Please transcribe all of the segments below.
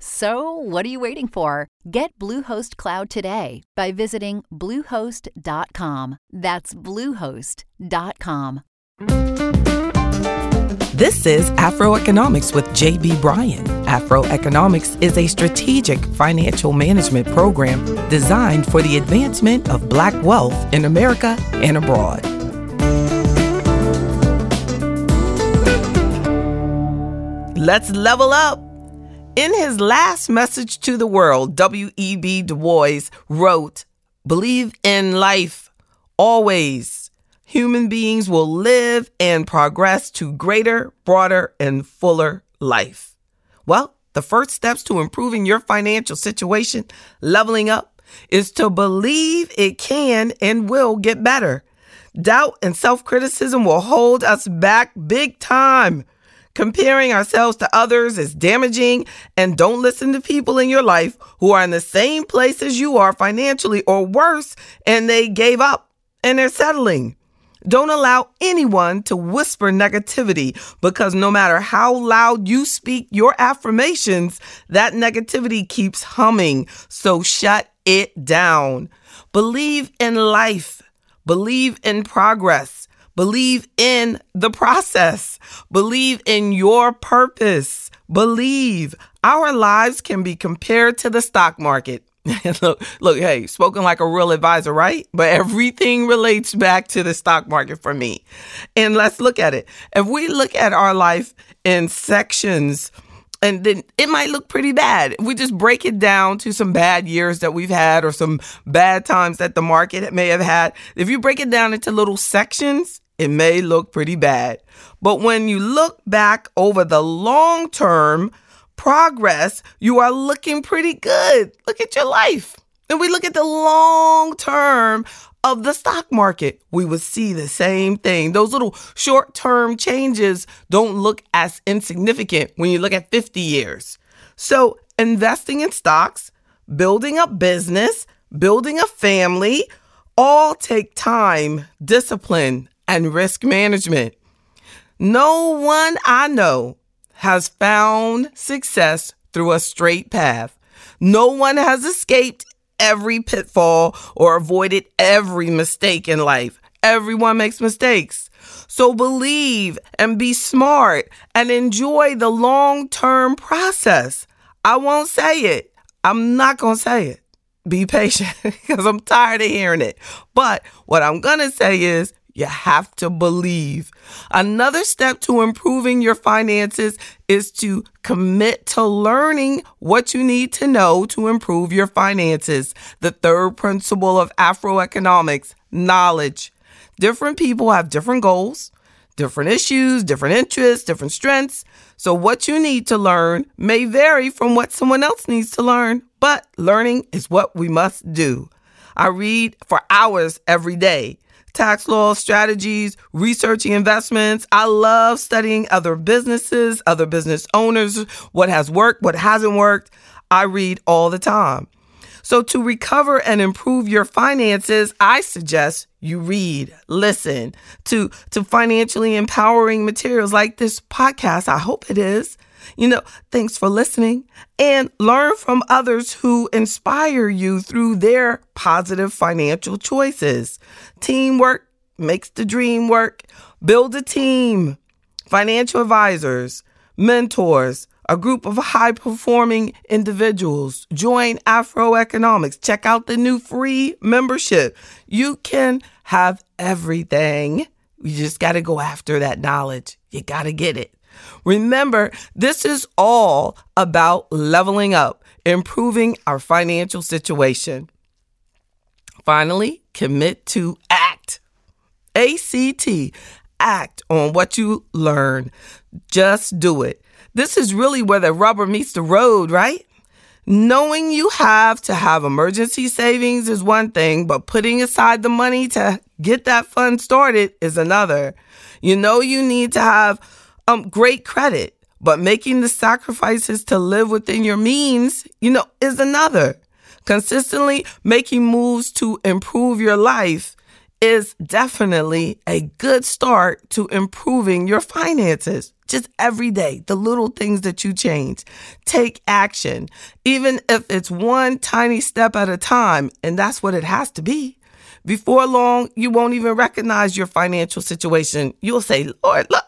So, what are you waiting for? Get Bluehost Cloud today by visiting Bluehost.com. That's Bluehost.com. This is Afroeconomics with JB Bryan. Afroeconomics is a strategic financial management program designed for the advancement of Black wealth in America and abroad. Let's level up. In his last message to the world, W.E.B. Du Bois wrote, Believe in life always. Human beings will live and progress to greater, broader, and fuller life. Well, the first steps to improving your financial situation, leveling up, is to believe it can and will get better. Doubt and self criticism will hold us back big time. Comparing ourselves to others is damaging, and don't listen to people in your life who are in the same place as you are financially or worse, and they gave up and they're settling. Don't allow anyone to whisper negativity because no matter how loud you speak your affirmations, that negativity keeps humming. So shut it down. Believe in life. Believe in progress. Believe in the process. Believe in your purpose. Believe our lives can be compared to the stock market. look, look, hey, spoken like a real advisor, right? But everything relates back to the stock market for me. And let's look at it. If we look at our life in sections, and then it might look pretty bad. If we just break it down to some bad years that we've had or some bad times that the market may have had. If you break it down into little sections, it may look pretty bad. But when you look back over the long term progress, you are looking pretty good. Look at your life. And we look at the long term of the stock market, we would see the same thing. Those little short term changes don't look as insignificant when you look at 50 years. So, investing in stocks, building a business, building a family, all take time, discipline, and risk management. No one I know has found success through a straight path. No one has escaped every pitfall or avoided every mistake in life. Everyone makes mistakes. So believe and be smart and enjoy the long term process. I won't say it. I'm not going to say it. Be patient because I'm tired of hearing it. But what I'm going to say is you have to believe. Another step to improving your finances is to commit to learning what you need to know to improve your finances. The third principle of Afroeconomics knowledge. Different people have different goals, different issues, different interests, different strengths. So, what you need to learn may vary from what someone else needs to learn, but learning is what we must do. I read for hours every day tax laws, strategies, researching investments. I love studying other businesses, other business owners, what has worked, what hasn't worked. I read all the time. So, to recover and improve your finances, I suggest you read, listen to, to financially empowering materials like this podcast. I hope it is. You know, thanks for listening and learn from others who inspire you through their positive financial choices. Teamwork makes the dream work. Build a team, financial advisors, mentors, a group of high performing individuals. Join Afroeconomics. Check out the new free membership. You can have everything. You just got to go after that knowledge. You got to get it. Remember, this is all about leveling up, improving our financial situation. Finally, commit to act. ACT, act on what you learn. Just do it. This is really where the rubber meets the road, right? Knowing you have to have emergency savings is one thing, but putting aside the money to get that fund started is another. You know you need to have um, great credit, but making the sacrifices to live within your means, you know, is another. Consistently making moves to improve your life is definitely a good start to improving your finances. Just every day, the little things that you change. Take action, even if it's one tiny step at a time, and that's what it has to be. Before long, you won't even recognize your financial situation. You'll say, Lord, look,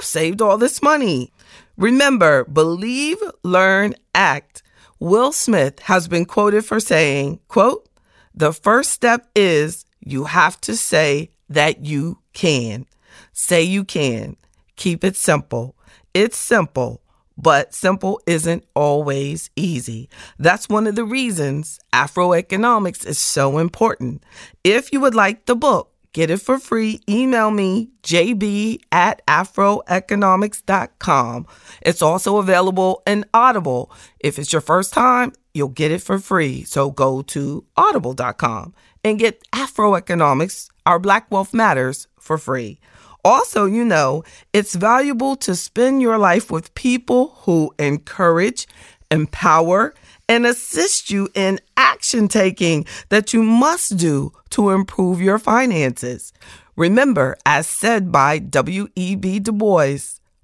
I've saved all this money. Remember, believe, learn, act. Will Smith has been quoted for saying, quote, the first step is you have to say that you can. Say you can. Keep it simple. It's simple, but simple isn't always easy. That's one of the reasons Afroeconomics is so important. If you would like the book, get it for free. Email me, jb at afroeconomics.com. It's also available in Audible. If it's your first time, you'll get it for free. So go to audible.com and get Afroeconomics, Our Black Wealth Matters, for free. Also, you know, it's valuable to spend your life with people who encourage, empower, and assist you in action taking that you must do to improve your finances. Remember, as said by W.E.B. Du Bois,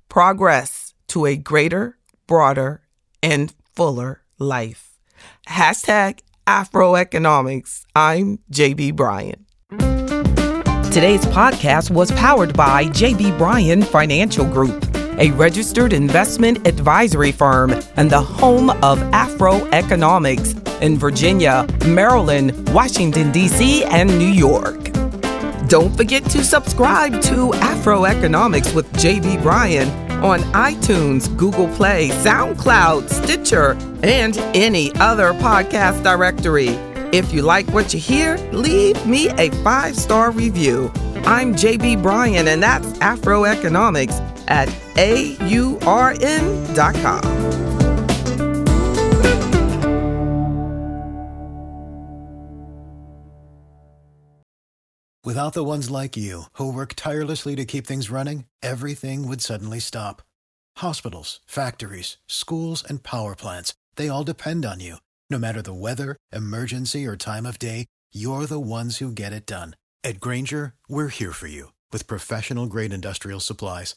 progress to a greater, broader, and fuller life. Hashtag Afroeconomics. I'm JB Bryan. Today's podcast was powered by JB Bryan Financial Group, a registered investment advisory firm and the home of Afro Economics in Virginia, Maryland, Washington, D.C., and New York. Don't forget to subscribe to Afroeconomics with JB Bryan on iTunes, Google Play, SoundCloud, Stitcher, and any other podcast directory. If you like what you hear, leave me a five star review. I'm JB Bryan, and that's Afroeconomics at AURN.com. Without the ones like you, who work tirelessly to keep things running, everything would suddenly stop. Hospitals, factories, schools, and power plants, they all depend on you. No matter the weather, emergency, or time of day, you're the ones who get it done. At Grainger, we're here for you with professional grade industrial supplies.